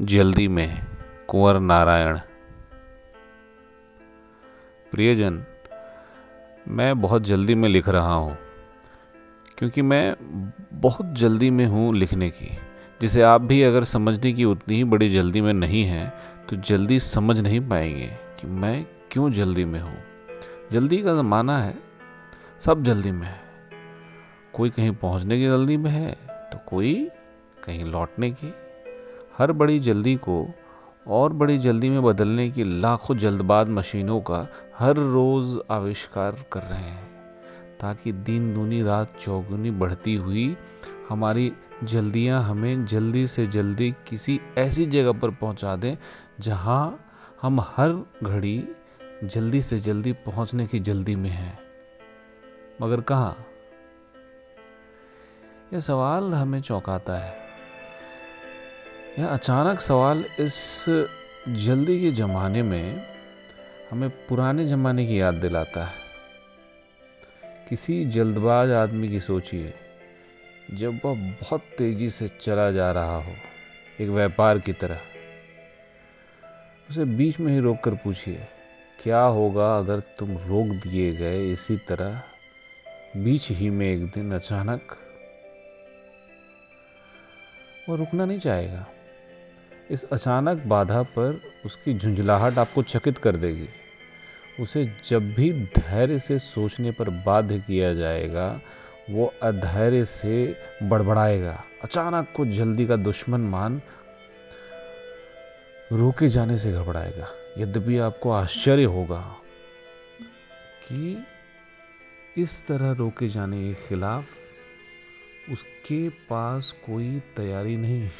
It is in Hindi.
जल्दी में कुंवर नारायण। प्रियजन, मैं बहुत जल्दी में लिख रहा हूँ, क्योंकि मैं बहुत जल्दी में हूँ लिखने की। जिसे आप भी अगर समझने की उतनी ही बड़ी जल्दी में नहीं हैं तो जल्दी समझ नहीं पाएँगे कि मैं क्यों जल्दी में हूँ। जल्दी का ज़माना है, सब जल्दी में है। कोई कहीं पहुँचने की जल्दी में है तो कोई कहीं लौटने की। हर बड़ी जल्दी को और बड़ी जल्दी में बदलने की लाखों जल्दबाज मशीनों का हर रोज़ आविष्कार कर रहे हैं, ताकि दिन दूनी रात चौगुनी बढ़ती हुई हमारी जल्दियाँ हमें जल्दी से जल्दी किसी ऐसी जगह पर पहुँचा दें जहाँ हम हर घड़ी जल्दी से जल्दी पहुँचने की जल्दी में हैं। मगर कहाँ? यह सवाल हमें चौंकाता है। यह अचानक सवाल इस जल्दी के ज़माने में हमें पुराने ज़माने की याद दिलाता है। किसी जल्दबाज आदमी की सोचिए, जब वह बहुत तेज़ी से चला जा रहा हो, एक व्यापार की तरह। उसे बीच में ही रोक कर पूछिए, क्या होगा अगर तुम रोक दिए गए इसी तरह, बीच ही में एक दिन अचानक? वो रुकना नहीं चाहेगा। इस अचानक बाधा पर उसकी झुंझलाहट आपको चकित कर देगी। उसे जब भी धैर्य से सोचने पर बाध्य किया जाएगा, वो अधैर्य से बड़बड़ाएगा। अचानक को जल्दी का दुश्मन मान रोके जाने से घबराएगा। यद्यपि आपको आश्चर्य होगा कि इस तरह रोके जाने के खिलाफ उसके पास कोई तैयारी नहीं।